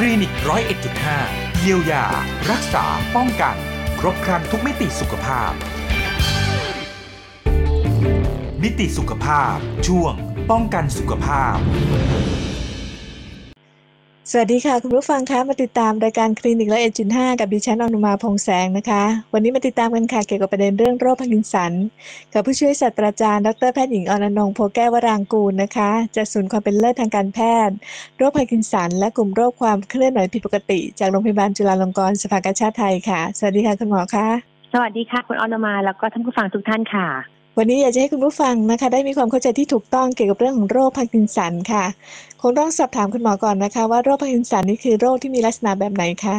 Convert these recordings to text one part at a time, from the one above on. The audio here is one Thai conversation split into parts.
คลินิกร้อยเอ็ดจุดห้าเยียวยา รักษาป้องกัน ครบครันทุกมิติสุขภาพ มิติสุขภาพ ช่วง ป้องกันสุขภาพ สวัสดีค่ะ คุณผู้ฟังคะมาติดตามรายการคลินิกร้อยเอ็ดจุดห้ากับดิฉันอนุมาพงแสงนะคะ วันนี้มาติดตามกันค่ะเกี่ยวกับประเด็นเรื่องโรคพาร์กินสันกับผู้ช่วยศาสตราจารย์ดรแพทย์หญิงอรนงโพแก้ววรางกูลนะคะจากศูนย์ความเป็นเลิศทางการแพทย์ โรคพาร์กินสันและกลุ่มโรคความเคลื่อนไหวผิดปกติ จากโรงพยาบาลจุฬาลงกรณ์สภากาชาติไทยค่ะ สวัสดีค่ะคุณหมอคะสวัสดีค่ะคุณอนุมาแล้วก็ท่านผู้ฟังทุกท่านค่ะ วันนี้อยากจะให้คุณผู้ฟังนะคะ ได้มีความเข้าใจที่ถูกต้องเกี่ยวกับเรื่องของโรคพาร์กินสันค่ะคงต้องสอบถามคุณหมอก่อนนะคะ ว่าโรคพาร์กินสันนี่คือโรคที่มีลักษณะแบบไหนคะ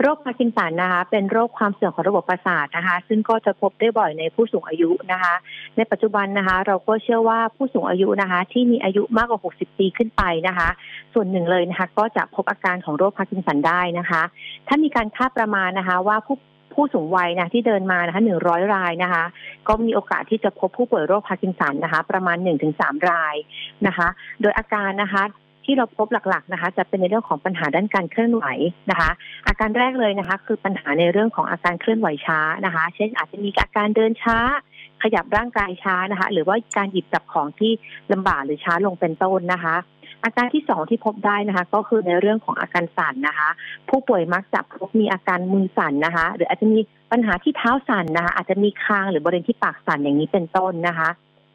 โรคพาร์กินสันนะคะ เป็นโรคความเสื่อมของระบบประสาทนะคะ ซึ่งก็จะพบได้บ่อยในผู้สูงอายุนะคะ ในปัจจุบันนะคะ เราก็เชื่อว่าผู้สูงอายุนะคะ ที่มีอายุมากกว่า 60 ปีขึ้นไปนะคะ ส่วนหนึ่งเลยนะคะ ก็จะพบอาการของโรคพาร์กินสันได้นะคะ ถ้ามีการคาดประมาณนะคะ ว่าผู้ ผู้สูงวัยนะที่เดินมานะคะ100รายนะคะ ก็มีโอกาสที่จะพบผู้ป่วยโรคพาร์กินสันนะคะ ประมาณ1-3รายนะคะ โดยอาการนะคะที่เราพบหลักๆนะคะ จะเป็นในเรื่องของปัญหาด้านการเคลื่อนไหวนะคะ อาการแรกเลยนะคะ คือปัญหาในเรื่องของอาการเคลื่อนไหวช้านะคะ เช่นอาจจะมีอาการเดินช้า ขยับร่างกายช้านะคะ หรือว่าการหยิบจับของที่ลำบากหรือช้าลงเป็นต้นนะคะ อาการที่สองที่พบได้นะคะ ก็คือในเรื่องของอาการสั่นนะคะ ผู้ป่วยมักจะพบมีอาการมือสั่นนะคะ หรืออาจจะมีปัญหาที่เท้าสั่นนะคะ อาจจะมีคางหรือบริเวณที่ปากสั่นอย่างนี้เป็นต้นนะคะ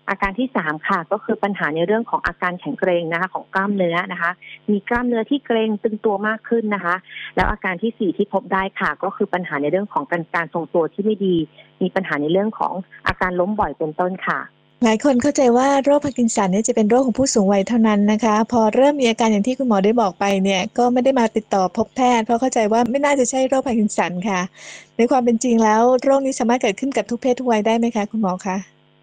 อาการที่สามค่ะ ก็คือปัญหาในเรื่องของอาการแข็งเกรงนะคะ ของกล้ามเนื้อนะคะ มีกล้ามเนื้อที่เกรงตึงตัวมากขึ้นนะคะ แล้วอาการที่สี่ที่พบได้ค่ะ ก็คือปัญหาในเรื่องของการการทรงตัวที่ไม่ดี มีปัญหาในเรื่องของอาการล้มบ่อยเป็นต้นค่ะ หลายคนเข้าใจว่าโรคพาร์กินสันเนี่ยจะเป็นโรคของผู้สูงวัยเท่านั้นนะคะ พอเริ่มมีอาการอย่างที่คุณหมอได้บอกไปเนี่ยก็ไม่ได้มาติดต่อพบแพทย์ เพราะเข้าใจว่าไม่น่าจะใช่โรคพาร์กินสันค่ะ ในความเป็นจริงแล้วโรคนี้สามารถเกิดขึ้นกับทุกเพศทุกวัยได้ไหมคะคุณหมอคะ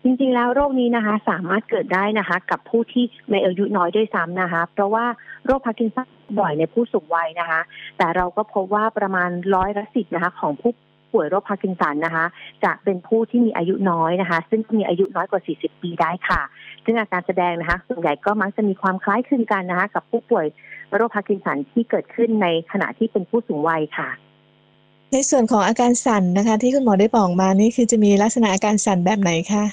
จริงๆ แล้วโรคนี้นะคะสามารถเกิดได้นะคะ กับผู้ที่ในอายุน้อยด้วยซ้ำนะคะ เพราะว่าโรคพาร์กินสันบ่อยในผู้สูงวัยนะคะ แต่เราก็พบว่าประมาณร้อยละสิบนะคะ ของผู้ ป่วยโรคพาร์กินสันนะคะ จะเป็นผู้ที่มีอายุน้อยนะคะ ซึ่งมีอายุน้อยกว่า 40 ปีได้ค่ะ ซึ่งอาการแสดงนะคะ ส่วนใหญ่ก็มักจะมีความคล้ายคลึงกันนะคะ กับผู้ป่วยโรคพาร์กินสันที่เกิดขึ้นในขณะที่เป็นผู้สูงวัยค่ะ ในส่วนของอาการสั่นนะคะ ที่คุณหมอได้บอกมานี่คือจะมีลักษณะอาการสั่นแบบไหนคะ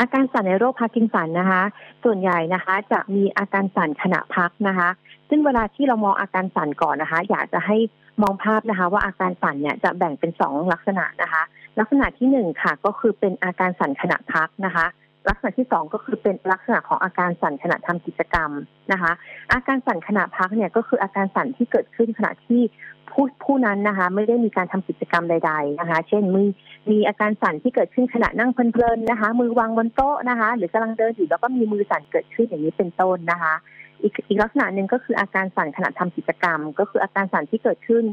อาการสั่นในโรคพาร์กินสันนะคะ ส่วนใหญ่นะคะ จะมีอาการสั่นขณะพักนะคะ ซึ่งเวลาที่เรามองอาการสั่นก่อนนะคะ อยากจะให้ มองภาพนะคะ ว่าอาการสั่นเนี่ยจะแบ่งเป็นสองลักษณะนะคะ ลักษณะที่หนึ่งค่ะ ก็คือเป็นอาการสั่นขณะพักนะคะ ลักษณะที่สองก็คือเป็นลักษณะของอาการสั่นขณะทำกิจกรรมนะคะ อาการสั่นขณะพักเนี่ยก็คืออาการสั่นที่เกิดขึ้นขณะที่ผู้ผู้นั้นนะคะ ไม่ได้มีการทำกิจกรรมใด ๆนะคะ เช่นมีมีอาการสั่นที่เกิดขึ้นขณะนั่งเพลินๆนะคะ มือวางบนโต๊ะนะคะ หรือกำลังเดินอยู่แล้วก็มีมือสั่นเกิดขึ้นอย่างนี้เป็นต้นนะคะ อีกอีกลักษณะหนึ่งก็คืออาการสั่นขณะทำกิจกรรม ก็คืออาการสั่นที่เกิดขึ้น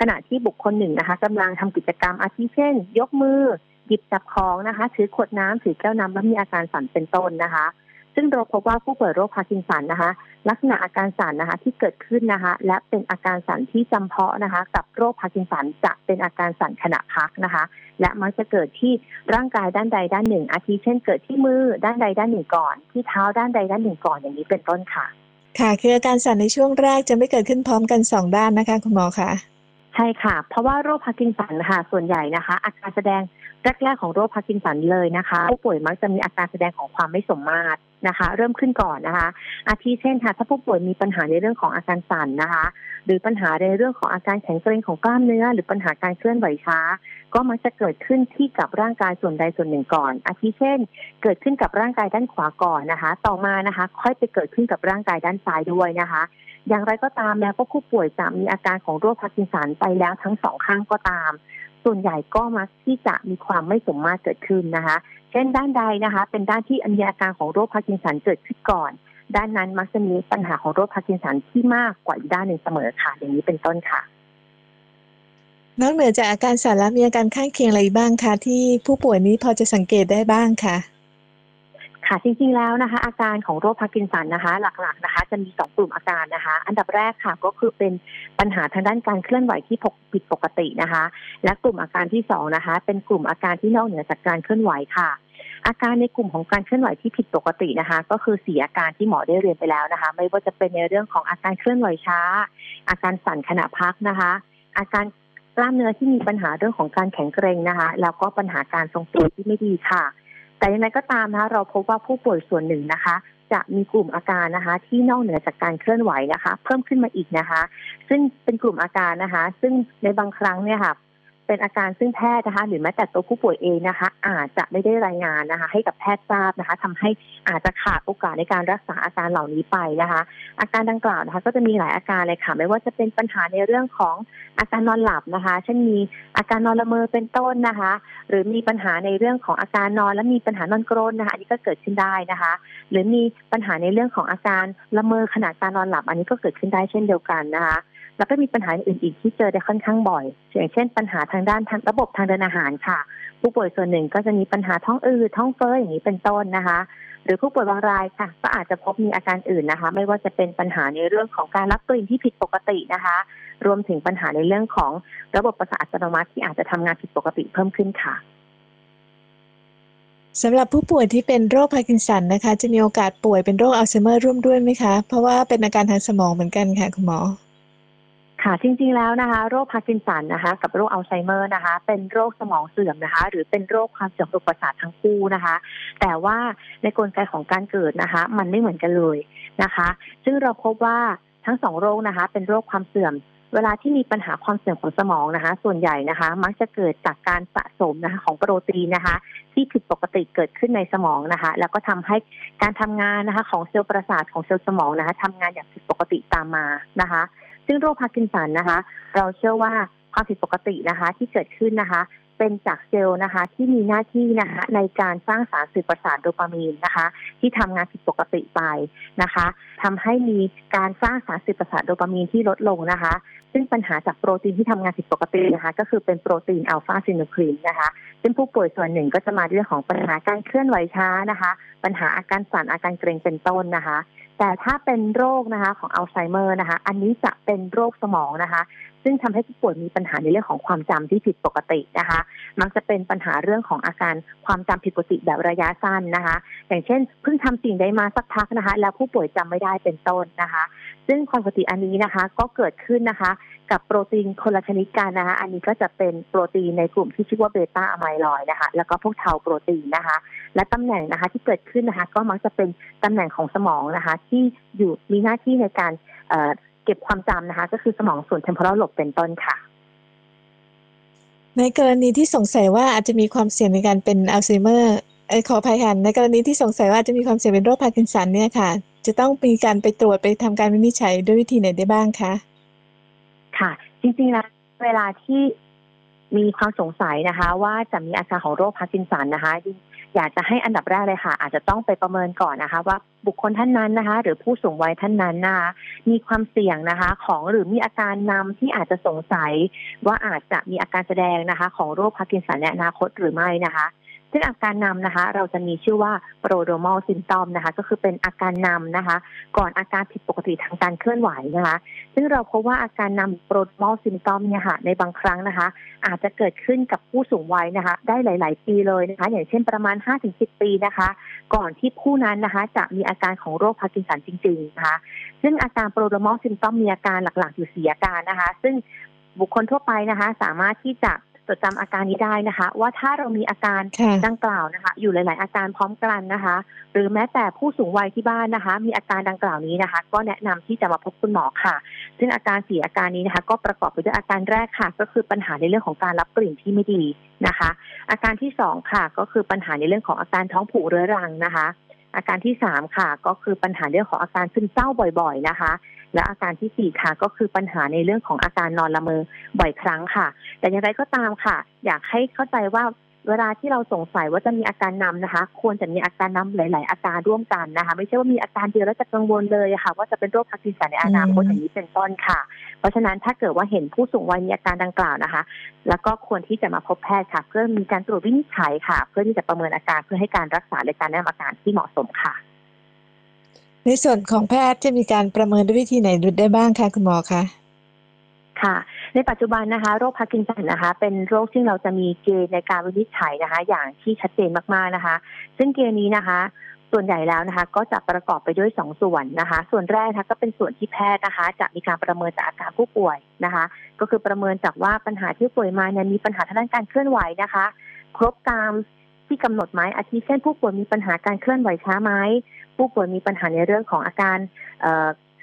ขณะที่บุคคลหนึ่งนะคะกำลังทำกิจกรรมอาทิเช่น ยกมือหยิบจับของนะคะถือขวดน้ำถือแก้วน้ำแล้วมีอาการสั่นเป็นต้นนะคะ ซึ่งเราพบว่าผู้ป่วยโรคพาร์กินสันนะคะ ลักษณะอาการสั่นนะคะที่เกิดขึ้นนะคะ และเป็นอาการสั่นที่จำเพาะนะคะ กับโรคพาร์กินสันจะเป็นอาการสั่นขณะพักนะคะ และมักจะเกิดที่ร่างกายด้านใดด้านหนึ่ง อาทิเช่นเกิดที่มือด้านใดด้านหนึ่งก่อน ที่เท้าด้านใดด้านหนึ่งก่อนอย่างนี้เป็นต้นค่ะ ค่ะคืออาการสั่นในช่วงแรกจะไม่เกิดขึ้นพร้อมกันสองด้านนะคะ คุณหมอคะใช่ค่ะ เพราะว่าโรคพาร์กินสันค่ะส่วนใหญ่นะคะ อาการแสดงแรกๆของโรคพาร์กินสันเลยนะคะผู้ป่วยมักจะมีอาการแสดงของความไม่สมมาตร นะคะ เริ่มขึ้นก่อนนะคะ อาทิเช่นค่ะถ้าผู้ป่วยมีปัญหาในเรื่องของอาการสั่นนะคะ หรือปัญหาในเรื่องของอาการแข็งเกร็งของกล้ามเนื้อ หรือปัญหาการเคลื่อนไหวช้า ก็มักจะเกิดขึ้นที่กับร่างกายส่วนใดส่วนหนึ่งก่อน อาทิเช่น เกิดขึ้นกับร่างกายด้านขวาก่อนนะคะ ต่อมานะคะ ค่อยไปเกิดขึ้นกับร่างกายด้านซ้ายด้วยนะคะ อย่างไรก็ตามแม้ว่าผู้ป่วยจะมีอาการของโรคพาร์กินสันไปแล้วทั้งสองข้างก็ตาม ส่วนใหญ่ก็มักที่จะมีความไม่สมมาตรเกิดขึ้นนะคะ เช่นด้านใดนะคะ เป็นด้านที่มีอาการของโรคพาร์กินสันเกิดขึ้นก่อน ด้านนั้นมักจะมีปัญหาของโรคพาร์กินสันที่มากกว่าอีกด้านหนึ่งเสมอค่ะ อย่างนี้เป็นต้นค่ะ นอกเหนือจากอาการสั่นแล้วมีอาการข้างเคียงอะไรบ้างคะที่ผู้ป่วยนี้พอจะสังเกตได้บ้างคะ ค่ะจริงๆแล้วนะคะ อาการของโรคพาร์กินสันนะคะ หลักๆนะคะ จะมีสองกลุ่มอาการนะคะ อันดับแรกค่ะก็คือเป็นปัญหาทางด้านการเคลื่อนไหวที่ผิดปกตินะคะ และกลุ่มอาการที่สองนะคะ เป็นกลุ่มอาการที่นอกเหนือจากการเคลื่อนไหวค่ะ อาการในกลุ่มของการเคลื่อนไหวที่ผิดปกตินะคะ ก็คือสีอาการที่หมอได้เรียนไปแล้วนะคะ ไม่ว่าจะเป็นในเรื่องของอาการเคลื่อนไหวช้า อาการสั่นขณะพักนะคะ อาการกล้ามเนื้อที่มีปัญหาเรื่องของการแข็งเกร็งนะคะ แล้วก็ปัญหาการทรงตัวที่ไม่ดีค่ะ แต่อย่างไรก็ตามนะคะเราพบว่าผู้ป่วยส่วนหนึ่งนะคะ จะมีกลุ่มอาการนะคะ ที่นอกเหนือจากการเคลื่อนไหวนะคะ เพิ่มขึ้นมาอีกนะคะ ซึ่งเป็นกลุ่มอาการนะคะ ซึ่งในบางครั้งเนี่ยค่ะ เป็นอาการซึ่งแพทย์นะคะหรือแม้แต่ตัวผู้ป่วยเองนะคะ อาจจะไม่ได้รายงานนะคะ ให้กับแพทย์ทราบนะคะทำให้อาจจะขาดโอกาสในการรักษาอาการเหล่านี้ไปนะคะ อาการดังกล่าวนะคะ ก็จะมีหลายอาการเลยค่ะ ไม่ว่าจะเป็นปัญหาในเรื่องของอาการนอนหลับนะคะ เช่นมีอาการนอนละเมอเป็นต้นนะคะ หรือมีปัญหาในเรื่องของอาการนอนและมีปัญหานอนกรนนะคะ อันนี้ก็เกิดขึ้นได้นะคะ หรือมีปัญหาในเรื่องของอาการละเมอขณะการนอนหลับ อันนี้ก็เกิดขึ้นได้เช่นเดียวกันนะคะ แล้วก็มีปัญหาอื่นอีกที่เจอได้ค่อนข้างบ่อย อย่างเช่น ปัญหาทางด้านทางระบบทางเดินอาหารค่ะ ผู้ป่วยส่วนหนึ่งก็จะมีปัญหาท้องอืดท้องเฟ้ออย่างนี้เป็นต้นนะคะ หรือผู้ป่วยบางรายค่ะ ก็อาจจะพบมีอาการอื่นนะคะ ไม่ว่าจะเป็นปัญหาในเรื่องของการรับกลิ่นที่ผิดปกตินะคะ รวมถึงปัญหาในเรื่องของระบบประสาทอัตโนมัติที่อาจจะทำงานผิดปกติเพิ่มขึ้นค่ะสำหรับผู้ป่วยที่เป็นโรคพาร์กินสันนะคะ จะมีโอกาสป่วยเป็นโรคอัลไซเมอร์ร่วมด้วยไหมคะ เพราะว่าเป็นอาการทางสมองเหมือนกันค่ะคุณหมอ ค่ะจริงๆแล้วนะคะโรคพาร์กินสันนะคะกับโรคอัลไซเมอร์นะคะ เป็นโรคสมองเสื่อมนะคะ หรือเป็นโรคความเสื่อมระบบประสาททั้งคู่นะคะ แต่ว่าในกลไกของการเกิดนะคะ มันไม่เหมือนกันเลยนะคะ ซึ่งเราพบว่าทั้งสองโรคนะคะ เป็นโรคความเสื่อม เวลาที่มีปัญหาความเสื่อมของสมองนะคะ ส่วนใหญ่นะคะ มักจะเกิดจากการสะสมนะคะของโปรตีนนะคะ ที่ผิดปกติเกิดขึ้นในสมองนะคะ แล้วก็ทำให้การทำงานนะคะ ของเซลล์ประสาทของเซลล์สมองนะคะทำงานอย่างผิดปกติตามมานะคะ ซึ่งโรคพาร์กินสันนะคะ เราเชื่อว่าความผิดปกตินะคะ ที่เกิดขึ้นนะคะ เป็นจากเซลล์นะคะ ที่มีหน้าที่นะคะ ในการสร้างสารสื่อประสาทโดปามีนนะคะ ที่ทำงานผิดปกติไปนะคะทำให้มีการสร้างสารสื่อประสาทโดปามีนที่ลดลงนะคะ ซึ่งปัญหาจากโปรตีนที่ทำงานผิดปกตินะคะ ก็คือเป็นโปรตีน alpha-synuclein นะคะซึ่งผู้ป่วยส่วนหนึ่งก็จะมาเรื่องของปัญหาการเคลื่อนไหวช้านะคะ ปัญหาอาการสั่นอาการเกร็งเป็นต้นนะคะ แต่ถ้าเป็นโรคนะคะของอัลไซเมอร์นะคะ อันนี้จะเป็นโรคสมองนะคะ ซึ่งทำให้ผู้ป่วยมีปัญหาในเรื่องของความจำที่ผิดปกตินะคะ มักจะเป็นปัญหาเรื่องของอาการความจำผิดปกติแบบระยะสั้นนะคะ อย่างเช่นเพิ่งทำสิ่งใดมาสักพักนะคะ แล้วผู้ป่วยจำไม่ได้เป็นต้นนะคะ ซึ่งความผิดปกติอันนี้นะคะ ก็เกิดขึ้นนะคะ กับโปรตีนคนละชนิดกันนะคะ อันนี้ก็จะเป็นโปรตีนในกลุ่มที่ชื่อว่า beta amyloid นะคะ แล้วก็พวก tau protein นะคะ และตำแหน่งนะคะที่เกิดขึ้นนะคะ ก็มักจะเป็นตำแหน่งของสมองนะคะ ที่อยู่มีหน้าที่ในการเอ่อเก็บความจำนะคะ ก็คือสมองส่วน temporal lobe เป็นต้นค่ะ ในกรณีที่สงสัยว่าอาจจะมีความเสี่ยงในการเป็นอัลไซเมอร์เออขออภัยค่ะในกรณีที่สงสัยว่าอาจจะมีความเสี่ยงเป็นโรคพาร์กินสันเนี่ยค่ะ จะต้องมีการไปตรวจไปทำการวินิจฉัยด้วยวิธีไหนได้บ้างคะค่ะจริงๆแล้วเวลาที่มีความสงสัยนะคะ ว่าจะมีอาการของโรคพาร์กินสันนะคะ อยากจะให้อันดับแรกเลยค่ะ อาจจะต้องไปประเมินก่อนนะคะ ว่าบุคคลท่านนั้นนะคะ หรือผู้สูงวัยท่านนั้นนะคะมีความเสี่ยงนะคะ ของหรือมีอาการนำที่อาจจะสงสัย ว่าอาจจะมีอาการแสดงนะคะ ของโรคพาร์กินสันในอนาคตหรือไม่นะคะ ซึ่งอาการนำนะคะ เราจะมีชื่อว่า prodromal symptom นะคะ ก็คือเป็นอาการนำนะคะ ก่อนอาการผิดปกติทางการเคลื่อนไหวนะคะ ซึ่งเราพบว่าอาการนำ prodromal symptom เนี่ยค่ะ ในบางครั้งนะคะ อาจจะเกิดขึ้นกับผู้สูงวัยนะคะ ได้หลาย ๆ ปีเลยนะคะ อย่างเช่นประมาณ 5-10 ปีนะคะ ก่อนที่ผู้นั้นนะคะ จะมีอาการของโรคพาร์กินสันจริง ๆ นะคะ ซึ่งอาการ prodromal symptom มีอาการหลัก ๆ อยู่สี่อาการนะคะ ซึ่งบุคคลทั่วไปนะคะ สามารถที่จะ จดจำอาการนี้ได้นะคะ ว่าถ้าเรามีอาการค่ะดังกล่าวนะคะ อยู่หลาย ๆ อาการพร้อมกันนะคะ หรือแม้แต่ผู้สูงวัยที่บ้านนะคะ มีอาการดังกล่าวนี้นะคะ ก็แนะนำที่จะมาพบคุณหมอค่ะ ซึ่งอาการสี่อาการนี้นะคะ ก็ประกอบไปด้วยอาการแรกค่ะ ก็คือปัญหาในเรื่องของการรับกลิ่นที่ไม่ดีนะคะ อาการที่สองค่ะ ก็คือปัญหาในเรื่องของอาการท้องผูกเรื้อรังนะคะ อาการที่สามค่ะ ก็คือปัญหาเรื่องของอาการซึมเศร้าบ่อย ๆนะคะ และอาการที่สี่ค่ะก็คือปัญหาในเรื่องของอาการนอนละเมอบ่อยครั้งค่ะ แต่อย่างไรก็ตามค่ะ อยากให้เข้าใจว่าเวลาที่เราสงสัยว่าจะมีอาการนำนะคะ ควรจะมีอาการนำหลาย ๆ อาการร่วมกันนะคะ ไม่ใช่ว่ามีอาการเดียวแล้วจะกังวลเลยค่ะ ว่าจะเป็นโรคพาร์กินสันในอนาคตอย่างนี้เป็นต้นค่ะ เพราะฉะนั้นถ้าเกิดว่าเห็นผู้สูงวัยมีอาการดังกล่าวนะคะ แล้วก็ควรที่จะมาพบแพทย์ค่ะ เพื่อมีการตรวจวินิจฉัยค่ะ เพื่อที่จะประเมินอาการเพื่อให้การรักษาและการแนะนำอาการที่เหมาะสมค่ะ ในส่วนของแพทย์จะมีการประเมินด้วยวิธีไหนได้บ้างคะคุณหมอคะค่ะในปัจจุบันนะคะโรคพาร์กินสันนะคะ เป็นโรคที่เราจะมีเกณฑ์ในการวินิจฉัยนะคะ อย่างที่ชัดเจนมากๆนะคะ ซึ่งเกณฑ์นี้นะคะ ส่วนใหญ่แล้วนะคะ ก็จะประกอบไปด้วย2 ส่วนนะคะ ส่วนแรกนะคะก็เป็นส่วนที่แพทย์นะคะ จะมีการประเมินจากอาการผู้ป่วยนะคะ ก็คือประเมินจากว่าปัญหาผู้ป่วยมาเนี่ยมีปัญหาทางด้านการเคลื่อนไหวนะคะ ครบตามที่กำหนดไหมอาทิเช่นผู้ป่วยมีปัญหาการเคลื่อนไหวช้าไหมผู้ป่วยมีปัญหาในเรื่องของอาการ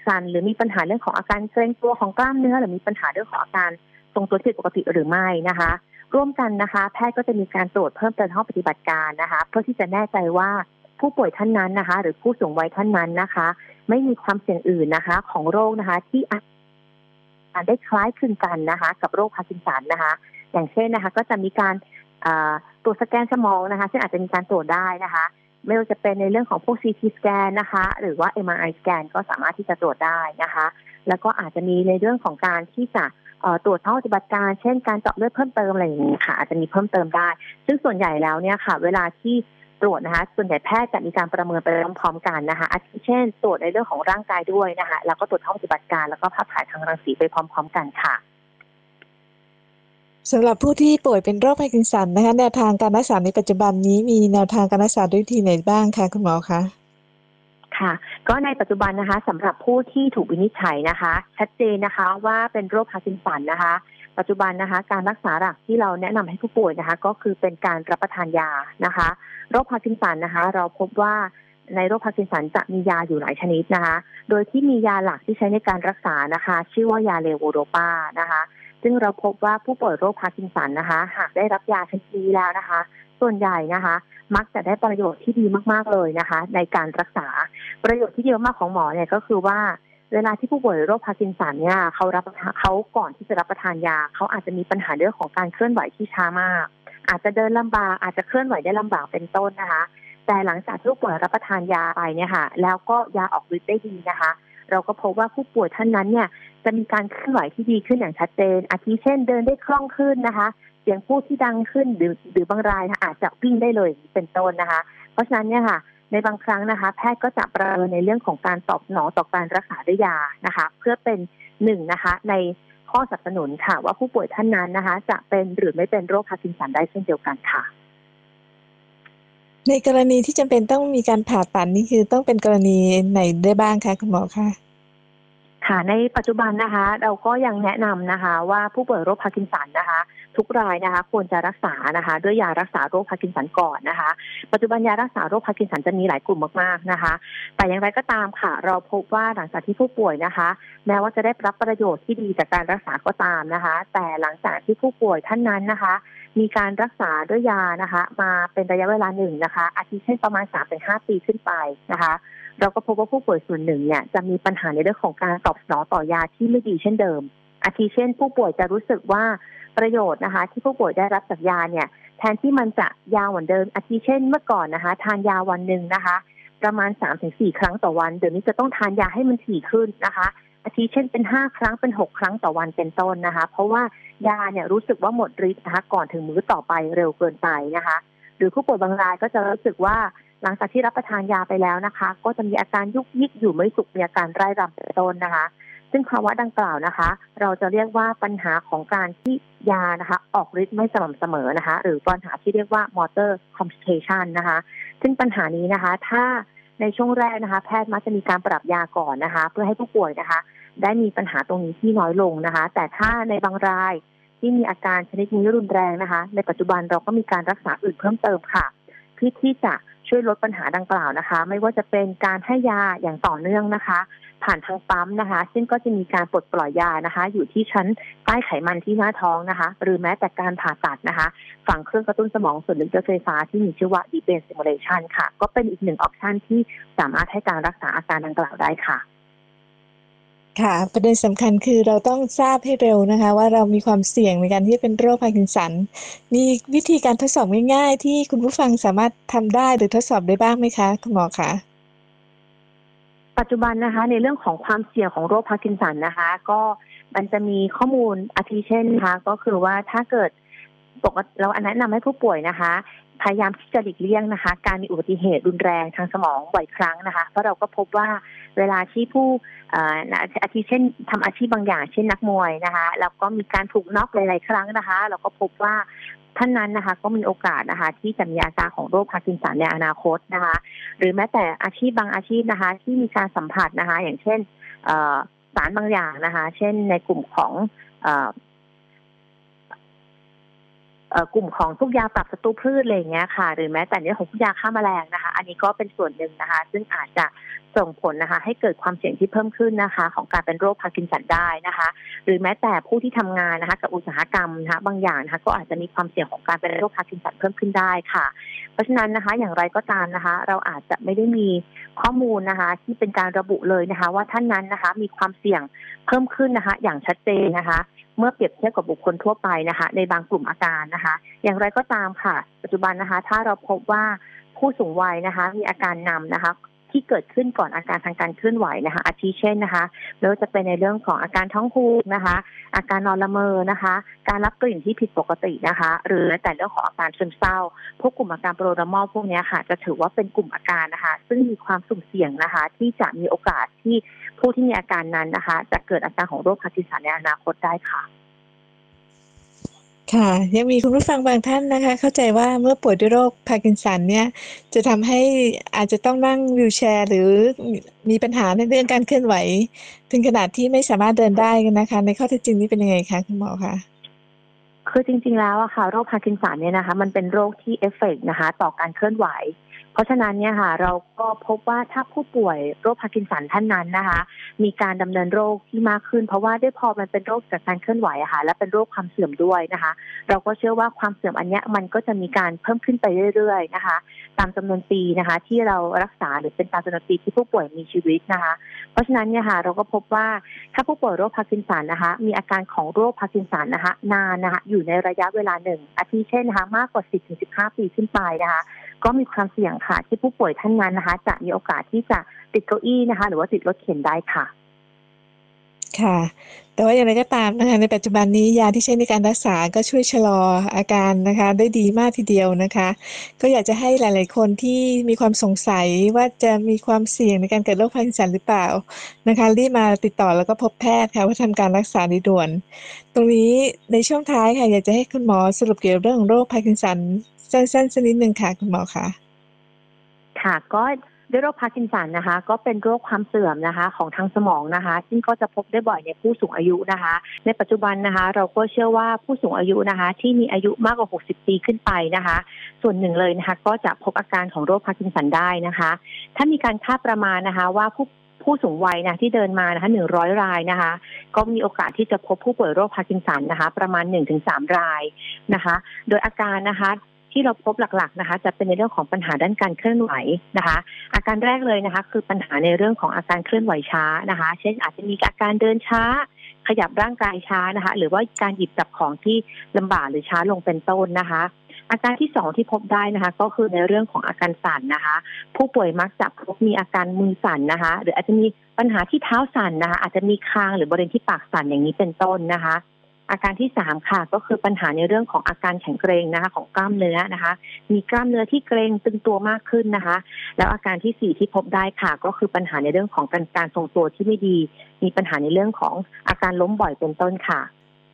สั่นหรือมีปัญหาเรื่องของอาการเกร็งตัวของกล้ามเนื้อ หรือมีปัญหาเรื่องของอาการทรงตัวผิดปกติหรือไม่นะคะ ร่วมกันนะคะ แพทย์ก็จะมีการตรวจเพิ่มเติมห้องปฏิบัติการนะคะ เพื่อที่จะแน่ใจว่า ผู้ป่วยท่านนั้นนะคะ หรือผู้สูงวัยท่านนั้นนะคะ ไม่มีความเสี่ยงอื่นนะคะ ของโรคนะคะ ที่อาจได้คล้ายคลึงกันนะคะ กับโรคพาร์กินสันนะคะ อย่างเช่นนะคะ ก็จะมีการตรวจสแกนสมองนะคะซึ่งอาจจะมีการตรวจได้นะคะ ไม่ว่าจะเป็นในเรื่องของพวก CT scan นะคะ หรือว่า MRI สแกนก็สามารถที่จะตรวจได้นะคะ แล้วก็อาจจะมีในเรื่องของการที่จะตรวจห้องปฏิบัติการ เช่นการเจาะเลือดเพิ่มเติมอะไรอย่างนี้ค่ะอาจจะมีเพิ่มเติมได้ ซึ่งส่วนใหญ่แล้วเนี่ยค่ะ เวลาที่ ตรวจนะคะ ส่วนใหญ่แพทย์จะมีการประเมินไปพร้อมๆกันนะคะอาทิเช่น ตรวจในเรื่องของร่างกายด้วยนะคะ แล้วก็ตรวจห้องปฏิบัติการแล้วก็ภาพถ่ายทางรังสีไปพร้อม ๆ กันค่ะสำหรับผู้ที่ป่วยเป็นโรคพาร์กินสันนะคะแนวทางการรักษาในปัจจุบันนี้มีแนวทางการรักษาด้วยวิธีไหนบ้างคะคุณหมอคะค่ะ ก็ในปัจจุบันนะคะสำหรับผู้ที่ถูกวินิจฉัยนะคะ ชัดเจนนะคะว่าเป็นโรคพาร์กินสันนะคะ ปัจจุบันนะคะ การรักษาหลักที่เราแนะนำให้ผู้ป่วยนะคะ ก็คือเป็นการรับประทานยานะคะโรคพาร์กินสันนะคะ เราพบว่าในโรคพาร์กินสันจะมียาอยู่หลายชนิดนะคะ โดยที่มียาหลักที่ใช้ในการรักษานะคะ ชื่อว่ายา levodopa นะคะ ซึ่งเราพบว่าผู้ป่วยโรคพาร์กินสันนะคะ หากได้รับยาชนิดนี้แล้วนะคะ ส่วนใหญ่นะคะ มักจะได้ประโยชน์ที่ดีมากๆเลยนะคะ ในการรักษาประโยชน์ที่เยอะมากของหมอเนี่ยก็คือว่า เวลาที่ผู้ป่วยโรคพาร์กินสันเนี่ยเขารับเขาก่อนที่จะรับประทานยาเขาอาจจะมีปัญหาเรื่องของการเคลื่อนไหวที่ช้ามาก อาจจะเดินลำบากอาจจะเคลื่อนไหวได้ลำบากเป็นต้นนะคะ แต่หลังจากที่ผู้ป่วยรับประทานยาไปเนี่ยค่ะ แล้วก็ยาออกฤทธิ์ได้ดีนะคะ เราก็พบว่าผู้ป่วยท่านนั้นเนี่ยจะมีการเคลื่อนไหวที่ดีขึ้นอย่างชัดเจน อาทิเช่นเดินได้คล่องขึ้นนะคะเสียงพูดที่ดังขึ้นหรือหรือบางรายอาจจะวิ่งได้เลยเป็นต้นนะคะ เพราะฉะนั้นเนี่ยค่ะ ในบางครั้งนะคะ แพทย์ก็จะประเมินในเรื่องของการตอบสนองต่อการรักษาด้วยยานะคะ เพื่อเป็นหนึ่งนะคะ ในข้อสนับสนุนค่ะ ว่าผู้ป่วยท่านนั้นนะคะ จะเป็นหรือไม่เป็นโรคพาร์กินสันได้เช่นเดียวกันค่ะ ในกรณีที่จำเป็นต้องมีการผ่าตัดนี่คือต้องเป็นกรณีไหนได้บ้างคะคุณหมอคะค่ะในปัจจุบันนะคะ เราก็ยังแนะนำนะคะ ว่าผู้ป่วยโรคพาร์กินสันนะคะ ทุกรายนะคะควรจะรักษานะคะ ด้วยยารักษาโรคพาร์กินสันก่อนนะคะ ปัจจุบันยารักษาโรคพาร์กินสันจะมีหลายกลุ่มมากๆนะคะ แต่อย่างไรก็ตามค่ะ เราพบว่าหลังจากที่ผู้ป่วยนะคะ แม้ว่าจะได้รับประโยชน์ที่ดีจากการรักษาก็ตามนะคะ แต่หลังจากที่ผู้ป่วยท่านนั้นนะคะ มีการรักษาด้วยยานะคะ มาเป็นระยะเวลาหนึ่งนะคะ อาทิเช่นประมาณ3-5ปีขึ้นไปนะคะเราก็พบว่าผู้ป่วยส่วนหนึ่งเนี่ยจะมีปัญหาในเรื่องของการตอบสนองต่อยาที่ไม่ดีเช่นเดิม อาทิเช่น ผู้ป่วยจะรู้สึกว่าประโยชน์นะคะ ที่ผู้ป่วยได้รับจากยาเนี่ย แทนที่มันจะยาวเหมือนเดิมอาทิเช่นเมื่อก่อนนะคะ ทานยาวันหนึ่งนะคะ ประมาณ3สครั้งต่อวัน เดี๋ยวนี้จะต้องทานยาให้มันถี่ขึ้นนะคะอาทิเช่นเป็น5ครั้งเป็น6ครั้งต่อวันเป็นต้นนะคะ เพราะว่ายาเนี่ยรู้สึกว่าหมดฤทธิ์นะคะก่อนถึงมื้อต่อไปเร็วเกินไปนะคะ หรือผู้ป่วยบางรายก็จะรู้สึกว่าหลังจากที่รับประทานยาไปแล้วนะคะ ก็จะมีอาการยุกยิกอยู่ไม่สุขมีอาการไร้รำเป็นต้นนะคะ ซึ่งภาวะดังกล่าวนะคะ เราจะเรียกว่าปัญหาของการที่ยานะคะออกฤทธิ์ไม่สม่ำเสมอนะคะ หรือปัญหาที่เรียกว่า motor complication นะคะ ซึ่งปัญหานี้นะคะ ถ้าในช่วงแรกนะคะ แพทย์มักจะมีการปรับยาก่อนนะคะ เพื่อให้ผู้ป่วยนะคะ ได้มีปัญหาตรงนี้ที่น้อยลงนะคะ แต่ถ้าในบางรายที่มีอาการชนิดนี้รุนแรงนะคะ ในปัจจุบันเราก็มีการรักษาอื่นเพิ่มเติมค่ะเพื่อที่จะช่วยลดปัญหาดังกล่าวนะคะ ไม่ว่าจะเป็นการให้ยาอย่างต่อเนื่องนะคะ ผ่านทางปั๊มนะคะ ซึ่งก็จะมีการปลดปล่อยยานะคะ อยู่ที่ชั้นใต้ไขมันที่หน้าท้องนะคะ หรือแม้แต่การผ่าตัดนะคะ ฝังเครื่องกระตุ้นสมองส่วนลึกไฟฟ้าที่มีชื่อว่า deep brain stimulation ค่ะ ก็เป็นอีกหนึ่ง option ที่สามารถให้การรักษาอาการดังกล่าวได้ค่ะค่ะประเด็นสำคัญคือเราต้องทราบให้เร็วนะคะ ว่าเรามีความเสี่ยงในการที่เป็นโรคพาร์กินสัน มีวิธีการทดสอบง่ายๆ ที่คุณผู้ฟังสามารถทำได้หรือทดสอบได้บ้างไหมคะ คุณหมอคะ ปัจจุบันนะคะ ในเรื่องของความเสี่ยงของโรคพาร์กินสันนะคะ ก็มันจะมีข้อมูลอาทิเช่นนะคะก็คือว่าถ้าเกิดปกติเราแนะนำให้ผู้ป่วยนะคะ พยายามที่จะหลีกเลี่ยงนะคะ การมีอุบัติเหตุรุนแรงทางสมองบ่อยครั้งนะคะ เพราะเราก็พบว่าเวลาที่ผู้อาทิเช่นทำอาชีพบางอย่าง เช่นนักมวยนะคะ แล้วก็มีการถูกน็อกหลาย ๆ ครั้งนะคะ เราก็พบว่า ท่านนั้นนะคะ ก็มีโอกาสนะคะ ที่จะมีอาการของโรคพาร์กินสันในอนาคตนะคะ หรือแม้แต่อาชีพบางอาชีพนะคะ ที่มีการสัมผัสนะคะ อย่างเช่นสารบางอย่างนะคะ เช่นในกลุ่มของ กลุ่มของพวกยาปราบศัตรูพืชอะไรเงี้ยค่ะ หรือแม้แต่เรื่องของพวกยาฆ่าแมลงนะคะ อันนี้ก็เป็นส่วนหนึ่งนะคะ ซึ่งอาจจะส่งผลนะคะ ให้เกิดความเสี่ยงที่เพิ่มขึ้นนะคะ ของการเป็นโรคพาร์กินสันได้นะคะ หรือแม้แต่ผู้ที่ทำงานนะคะ กับอุตสาหกรรมนะคะบางอย่างนะคะ ก็อาจจะมีความเสี่ยงของการเป็นโรคพาร์กินสันเพิ่มขึ้นได้ค่ะ เพราะฉะนั้นนะคะ อย่างไรก็ตามนะคะ เราอาจจะไม่ได้มีข้อมูลนะคะ ที่เป็นการระบุเลยนะคะ ว่าท่านนั้นนะคะ มีความเสี่ยงเพิ่มขึ้นนะคะ อย่างชัดเจนนะคะ เมื่อเปรียบเทียบกับบุคคลทั่วไปนะคะ ในบางกลุ่มอาการนะคะ อย่างไรก็ตามค่ะ ปัจจุบันนะคะ ถ้าเราพบว่าผู้สูงวัยนะคะ มีอาการนำนะคะ ที่เกิดขึ้นก่อนอาการทางการเคลื่อนไหวนะคะ อาทิเช่นนะคะไม่ว่าจะเป็นในเรื่องของอาการท้องผูกนะคะ อาการนอนละเมอนะคะ การรับกลิ่นที่ผิดปกตินะคะ หรือแต่เรื่องของอาการซึมเศร้า พวกกลุ่มอาการ prodromal พวกนี้ค่ะ จะถือว่าเป็นกลุ่มอาการนะคะ ซึ่งมีความสุ่มเสี่ยงนะคะ ที่จะมีโอกาสที่ผู้ที่มีอาการนั้นนะคะ จะเกิดอาการของโรคพาร์กินสันในอนาคตได้ค่ะ ค่ะยังมีคุณผู้ฟังบางท่านนะคะ เข้าใจว่าเมื่อป่วยด้วยโรคพาร์กินสันเนี่ยจะทำให้อาจจะต้องนั่ง wheelchair หรือมีปัญหาในเรื่องการเคลื่อนไหว ถึงขนาดที่ไม่สามารถเดินได้นะคะ ในข้อเท็จจริงนี้เป็นยังไงคะคุณหมอคะคือจริง ๆ แล้วอะค่ะโรคพาร์กินสันเนี่ยนะคะ มันเป็นโรคที่ affect นะคะ ต่อการเคลื่อนไหว เพราะฉะนั้นเนี่ยค่ะเราก็พบว่าถ้าผู้ป่วยโรคพาร์กินสันท่านนั้นนะคะ มีการดำเนินโรคที่มากขึ้น เพราะว่าด้วยพอมันเป็นโรคจากการเคลื่อนไหวอะค่ะและเป็นโรคความเสื่อมด้วยนะคะ เราก็เชื่อว่าความเสื่อมอันนี้มันก็จะมีการเพิ่มขึ้นไปเรื่อย ๆ นะคะ ตามจำนวนปีนะคะ ที่เรารักษาหรือเป็นตามจำนวนปีที่ผู้ป่วยมีชีวิตนะคะ เพราะฉะนั้นเนี่ยค่ะเราก็พบว่าถ้าผู้ป่วยโรคพาร์กินสันนะคะ มีอาการของโรคพาร์กินสันนะคะ นานนะคะอยู่ในระยะเวลาหนึ่งอาทิเช่นนะคะมากกว่า 10-15 ปีขึ้นไปนะคะ ก็มีความเสี่ยงค่ะที่ผู้ป่วยท่านนั้นนะคะ จะมีโอกาสที่จะติดเก้าอี้นะคะ หรือว่าติดรถเข็นได้ค่ะ ค่ะ แต่ว่าอย่างไรก็ตามนะคะในปัจจุบันนี้ยาที่ใช้ในการรักษาก็ช่วยชะลออาการนะคะ ได้ดีมากทีเดียวนะคะ ก็อยากจะให้หลาย ๆ คนที่มีความสงสัยว่าจะมีความเสี่ยงในการเกิดโรคพาร์กินสันหรือเปล่านะคะรีบมาติดต่อแล้วก็พบแพทย์ค่ะเพื่อทำการรักษาโดยด่วน ตรงนี้ในช่วงท้ายค่ะอยากจะให้คุณหมอสรุปเกี่ยวกับเรื่องของโรคพาร์กินสันสั้นๆสักนิดหนึ่งค่ะคุณหมอคะ ค่ะก็ด้วยโรคพาร์กินสันนะคะ ก็เป็นโรคความเสื่อมนะคะของทางสมองนะคะ ซึ่งก็จะพบได้บ่อยในผู้สูงอายุนะคะ ในปัจจุบันนะคะ เราก็เชื่อว่าผู้สูงอายุนะคะ ที่มีอายุมากกว่า 60 ปีขึ้นไปนะคะ ส่วนหนึ่งเลยนะคะ ก็จะพบอาการของโรคพาร์กินสันได้นะคะ ถ้ามีการคาดประมาณนะคะ ว่าผู้ผู้สูงวัยนะที่เดินมานะคะหนึ่งร้อยรายนะคะ ก็มีโอกาสที่จะพบผู้ป่วยโรคพาร์กินสันนะคะ ประมาณหนึ่งถึงสามรายนะคะ โดยอาการนะคะ ที่เราพบหลักๆนะคะ จะเป็นในเรื่องของปัญหาด้านการเคลื่อนไหวนะคะ อาการแรกเลยนะคะ คือปัญหาในเรื่องของอาการเคลื่อนไหวช้านะคะ เช่นอาจจะมีอาการเดินช้า ขยับร่างกายช้านะคะ หรือว่าการหยิบจับของที่ลำบากหรือช้าลงเป็นต้นนะคะอาการที่สองที่พบได้นะคะ ก็คือในเรื่องของอาการสั่นนะคะ ผู้ป่วยมักจะพบมีอาการมือสั่นนะคะ หรืออาจจะมีปัญหาที่เท้าสั่นนะคะ อาจจะมีคางหรือบริเวณที่ปากสั่นอย่างนี้เป็นต้นนะคะ อาการที่สามค่ะ ก็คือปัญหาในเรื่องของอาการแข็งเกรงนะคะ ของกล้ามเนื้อนะคะ มีกล้ามเนื้อที่เกรงตึงตัวมากขึ้นนะคะ แล้วอาการที่สี่ที่พบได้ค่ะ ก็คือปัญหาในเรื่องของการการทรงตัวที่ไม่ดี มีปัญหาในเรื่องของอาการล้มบ่อยเป็นต้นค่ะ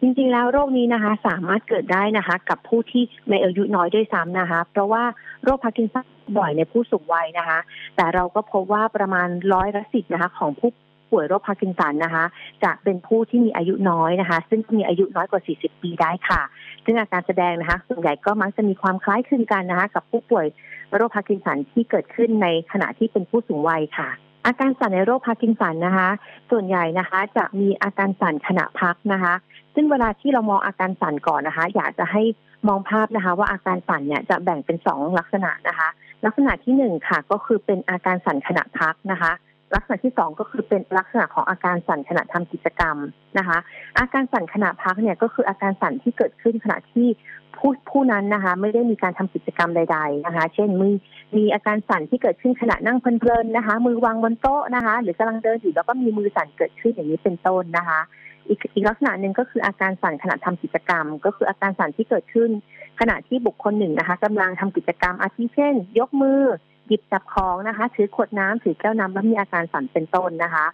จริงๆ แล้วโรคนี้นะคะสามารถเกิดได้นะคะ กับผู้ที่ในอายุน้อยด้วยซ้ำนะคะ เพราะว่าโรคพาร์กินสันบ่อยในผู้สูงวัยนะคะ แต่เราก็พบว่าประมาณร้อยละสิบนะคะ ของผู้ ป่วยโรคพาร์กินสันนะคะ จะเป็นผู้ที่มีอายุน้อยนะคะ ซึ่งมีอายุน้อยกว่า 40 ปีได้ค่ะ ซึ่งอาการแสดงนะคะ ส่วนใหญ่ก็มักจะมีความคล้ายคลึงกันนะคะ กับผู้ป่วยโรคพาร์กินสันที่เกิดขึ้นในขณะที่เป็นผู้สูงวัยค่ะ อาการสั่นในโรคพาร์กินสันนะคะ ส่วนใหญ่นะคะจะมีอาการสั่นขณะพักนะคะ ซึ่งเวลาที่เรามองอาการสั่นก่อนนะคะ อยากจะให้มองภาพนะคะ ว่าอาการสั่นเนี่ยจะแบ่งเป็นสองลักษณะนะคะ ลักษณะที่หนึ่งค่ะ ก็คือเป็นอาการสั่นขณะพักนะคะ ลักษณะที่สองก็คือเป็นลักษณะของอาการสั่นขณะทำกิจกรรมนะคะ อาการสั่นขณะพักเนี่ยก็คืออาการสั่นที่เกิดขึ้นขณะที่ผู้ผู้นั้นนะคะ ไม่ได้มีการทำกิจกรรมใด ๆนะคะ เช่นมีมีอาการสั่นที่เกิดขึ้นขณะนั่งเพลินๆนะคะ มือวางบนโต๊ะนะคะ หรือกำลังเดินอยู่แล้วก็มีมือสั่นเกิดขึ้นอย่างนี้เป็นต้นนะคะ อีกอีกลักษณะหนึ่งก็คืออาการสั่นขณะทำกิจกรรม ก็คืออาการสั่นที่เกิดขึ้น ขณะที่บุคคลหนึ่งนะคะกำลังทำกิจกรรมอาทิเช่น ยกมือ หยิบจับของนะคะ ถือขวดน้ำถือแก้วน้ำแล้วมีอาการสั่นเป็นต้นนะคะ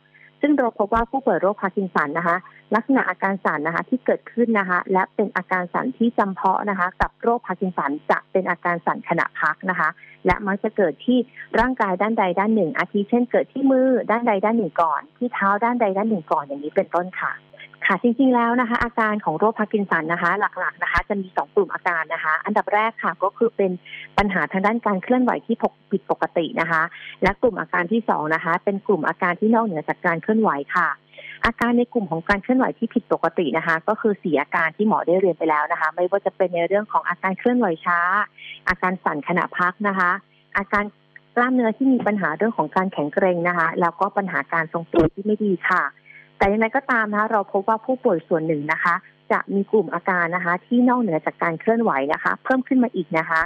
ซึ่งเราพบว่าผู้ป่วยโรคพาร์กินสันนะคะ ลักษณะอาการสั่นนะคะที่เกิดขึ้นนะคะ และเป็นอาการสั่นที่จำเพาะนะคะ กับโรคพาร์กินสันจะเป็นอาการสั่นขณะพักนะคะ และมักจะเกิดที่ร่างกายด้านใดด้านหนึ่ง อาทิเช่นเกิดที่มือด้านใดด้านหนึ่งก่อน ที่เท้าด้านใดด้านหนึ่งก่อนอย่างนี้เป็นต้นค่ะ ค่ะจริงๆแล้วนะคะ อาการของโรคพาร์กินสันนะคะ หลักๆนะคะ จะมีสองกลุ่มอาการนะคะ อันดับแรกค่ะก็คือเป็นปัญหาทางด้านการเคลื่อนไหวที่ผิดปกตินะคะ และกลุ่มอาการที่สองนะคะ เป็นกลุ่มอาการที่นอกเหนือจากการเคลื่อนไหวค่ะ อาการในกลุ่มของการเคลื่อนไหวที่ผิดปกตินะคะ ก็คือสี่อาการที่หมอได้เรียนไปแล้วนะคะ ไม่ว่าจะเป็นในเรื่องของอาการเคลื่อนไหวช้า อาการสั่นขณะพักนะคะ อาการกล้ามเนื้อที่มีปัญหาเรื่องของการแข็งเกร็งนะคะ แล้วก็ปัญหาการทรงตัวที่ไม่ดีค่ะ แต่อย่างไรก็ตามนะคะเราพบว่าผู้ป่วยส่วนหนึ่งนะคะ จะมีกลุ่มอาการนะคะ ที่นอกเหนือจากการเคลื่อนไหวนะคะ เพิ่มขึ้นมาอีกนะคะ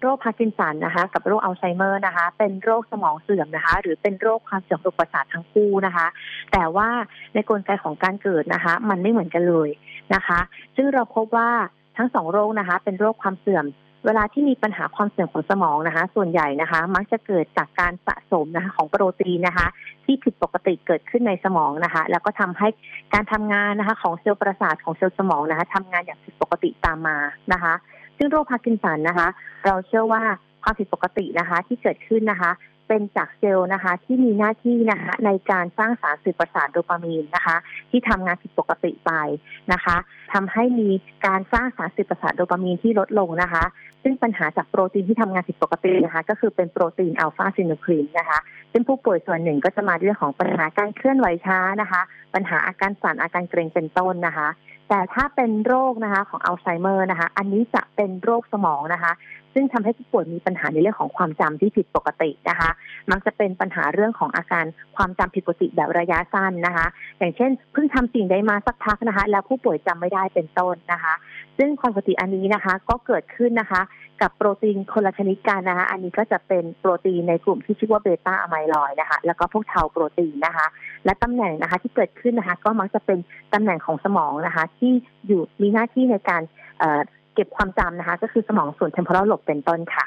โรคพาร์กินสันนะคะ กับโรคอัลไซเมอร์นะคะ เป็นโรคสมองเสื่อมนะคะ หรือเป็นโรคความเสื่อมระบบประสาททั้งคู่นะคะ แต่ว่าในกลไกของการเกิดนะคะ มันไม่เหมือนกันเลยนะคะ ซึ่งเราพบว่าทั้งสองโรคนะคะ เป็นโรคความเสื่อม เวลาที่มีปัญหาความเสื่อมของสมองนะคะ ส่วนใหญ่นะคะ มักจะเกิดจากการสะสมนะคะของโปรตีนนะคะ ที่ผิดปกติเกิดขึ้นในสมองนะคะ แล้วก็ทำให้การทำงานนะคะ ของเซลล์ประสาทของเซลล์สมองนะคะทำงานอย่างผิดปกติตามมานะคะ ซึ่งโรคพาร์กินสันนะคะ เราเชื่อว่าความผิดปกตินะคะ ที่เกิดขึ้นนะคะ เป็นจากเซลล์นะคะ ที่มีหน้าที่นะคะในการสร้างสารสื่อประสาทโดปามีนนะคะ ที่ทำงานผิดปกติไปนะคะทำให้มีการสร้างสารสื่อประสาทโดปามีนที่ลดลงนะคะ ซึ่งปัญหาจากโปรตีนที่ทำงานผิดปกตินะคะ ก็คือเป็นโปรตีน alpha-synuclein นะคะ ซึ่งผู้ป่วยส่วนหนึ่งก็จะมาเรื่องของปัญหาการเคลื่อนไหวช้านะคะ ปัญหาอาการสั่นอาการเกร็งเป็นต้นนะคะแต่ถ้าเป็นโรคนะคะของอัลไซเมอร์นะคะ อันนี้จะเป็นโรคสมองนะคะ ซึ่งทำให้ผู้ป่วยมีปัญหาในเรื่องของความจำที่ผิดปกตินะคะ มักจะเป็นปัญหาเรื่องของอาการความจำผิดปกติแบบระยะสั้นนะคะ อย่างเช่นเพิ่งทำสิ่งใดมาสักพักนะคะ แล้วผู้ป่วยจำไม่ได้เป็นต้นนะคะ ซึ่งความปกติอันนี้นะคะ ก็เกิดขึ้นนะคะ กับโปรตีนคนละชนิดกันนะคะ อันนี้ก็จะเป็นโปรตีนในกลุ่มที่ชื่อว่า beta amyloid นะคะ แล้วก็พวก tau protein นะคะ และตำแหน่งนะคะที่เกิดขึ้นนะคะ ก็มักจะเป็นตำแหน่งของสมองนะคะ ที่อยู่มีหน้าที่ในการ เก็บความจำนะคะ ก็คือสมองส่วนเทมโพร a ล l ลบเป็นต้นค่ะ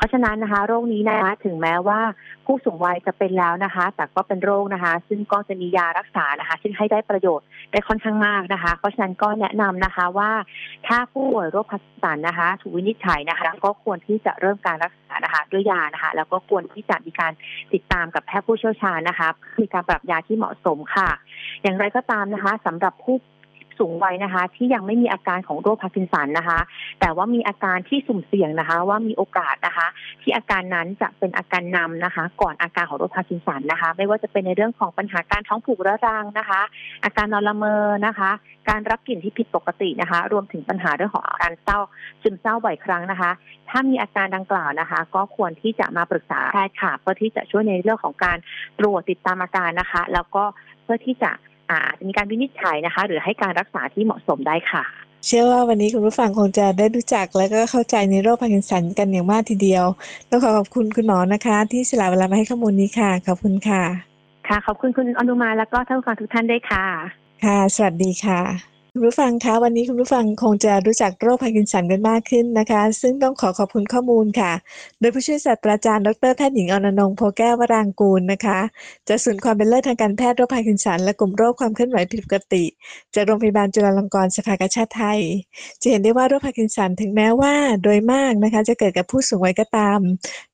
เพราะฉะนั้นนะคะ โรคนี้นะคะถึงแม้ว่าผู้สูงวัยจะเป็นแล้วนะคะ แต่ก็เป็นโรคนะคะ ซึ่งก็จะมียารักษานะคะ ซึ่งให้ได้ประโยชน์ได้ค่อนข้างมากนะคะ เพราะฉะนั้นก็แนะนำนะคะว่าถ้าผู้ป่วยโรคพาร์กินสันนะคะ ถูกวินิจฉัยนะคะก็ควรที่จะเริ่มการรักษานะคะด้วยยานะคะ แล้วก็ควรที่จะมีการติดตามกับแพทย์ผู้เชี่ยวชาญนะคะมีการปรับยาที่เหมาะสมค่ะ อย่างไรก็ตามนะคะสำหรับผู้ สูงวัยนะคะ ที่ยังไม่มีอาการของโรคพาร์กินสันนะคะ แต่ว่ามีอาการที่สุ่มเสี่ยงนะคะ ว่ามีโอกาสนะคะ ที่อาการนั้นจะเป็นอาการนำนะคะ ก่อนอาการของโรคพาร์กินสันนะคะ ไม่ว่าจะเป็นในเรื่องของปัญหาการท้องผูกเรื้อรังนะคะ อาการนอนละเมอนะคะ การรับกลิ่นที่ผิดปกตินะคะ รวมถึงปัญหาเรื่องของอาการเศร้าซึมเศร้าบ่อยครั้งนะคะ ถ้ามีอาการดังกล่าวนะคะ ก็ควรที่จะมาปรึกษาแพทย์ค่ะเพื่อที่จะช่วยในเรื่องของการตรวจติดตามอาการนะคะ แล้วก็เพื่อที่จะ อาจจะมีการวินิจฉัยนะคะ หรือให้การรักษาที่เหมาะสมได้ค่ะ เชื่อว่าวันนี้คุณผู้ฟังคงจะได้รู้จักและก็เข้าใจในโรคพาร์กินสันกันอย่างมากทีเดียวต้องขอขอบคุณคุณหมอนะคะ ที่สละเวลามาให้ข้อมูลนี้ค่ะขอบคุณค่ะ ค่ะขอบคุณคุณอนุมาแล้วก็ท่านผู้ฟังทุกท่านด้วยค่ะ ค่ะ สวัสดีค่ะ คุณผู้ฟังคะวันนี้คุณผู้ฟังคงจะรู้จักโรคพาร์กินสันกันมากขึ้นนะคะ ซึ่งต้องขอขอบคุณข้อมูลค่ะ โดยผู้ช่วยศาสตราจารย์ ดรแพทย์หญิงอรอนงค์ โพธิ์แก้ววรางกูลนะคะจากศูนย์ความเป็นเลิศทางการแพทย์โรคพาร์กินสัน และกลุ่มโรคความเคลื่อนไหวผิดปกติจากโรงพยาบาลจุฬาลงกรณ์สภากาชาดไทย จะเห็นได้ว่าโรคพาร์กินสันถึงแม้ว่าโดยมากนะคะ จะเกิดกับผู้สูงวัยก็ตาม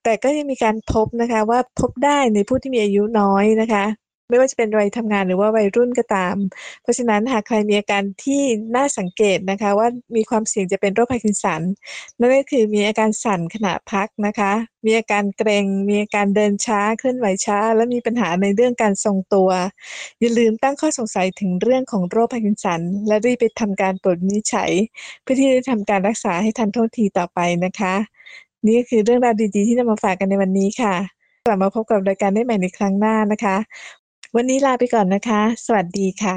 แต่ก็ยังมีการพบนะคะว่าพบได้ในผู้ที่มีอายุน้อยนะคะ ไม่ว่าจะเป็นวัยทำงานหรือว่าวัยรุ่นก็ตาม เพราะฉะนั้นหากใครมีอาการที่น่าสังเกตนะคะว่ามีความเสี่ยงจะเป็นโรคพาร์กินสันนั่นก็คือมีอาการสั่นขณะพักนะคะ มีอาการเกร็งมีอาการเดินช้าเคลื่อนไหวช้า และมีปัญหาในเรื่องการทรงตัว อย่าลืมตั้งข้อสงสัยถึงเรื่องของโรคพาร์กินสัน และรีบไปทำการตรวจวินิจฉัย เพื่อที่จะทำการรักษาให้ทันท่วงทีต่อไปนะคะ นี่ก็คือเรื่องราวดีๆที่นำมาฝากกันในวันนี้ค่ะกลับมาพบกับรายการได้ใหม่ในครั้งหน้านะคะ วันนี้ลาไปก่อนนะคะ สวัสดีค่ะ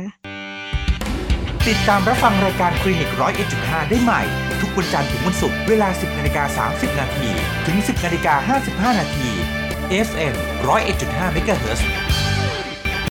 ติดตามรับฟังรายการคลินิกร้อยเอ็ดจุดห้าได้ใหม่ ทุกวันจันทร์ถึงวันศุกร์เวลา 10นาฬิกา30นาทีถึง 10นาฬิกา55นาที FM 101.5 MHz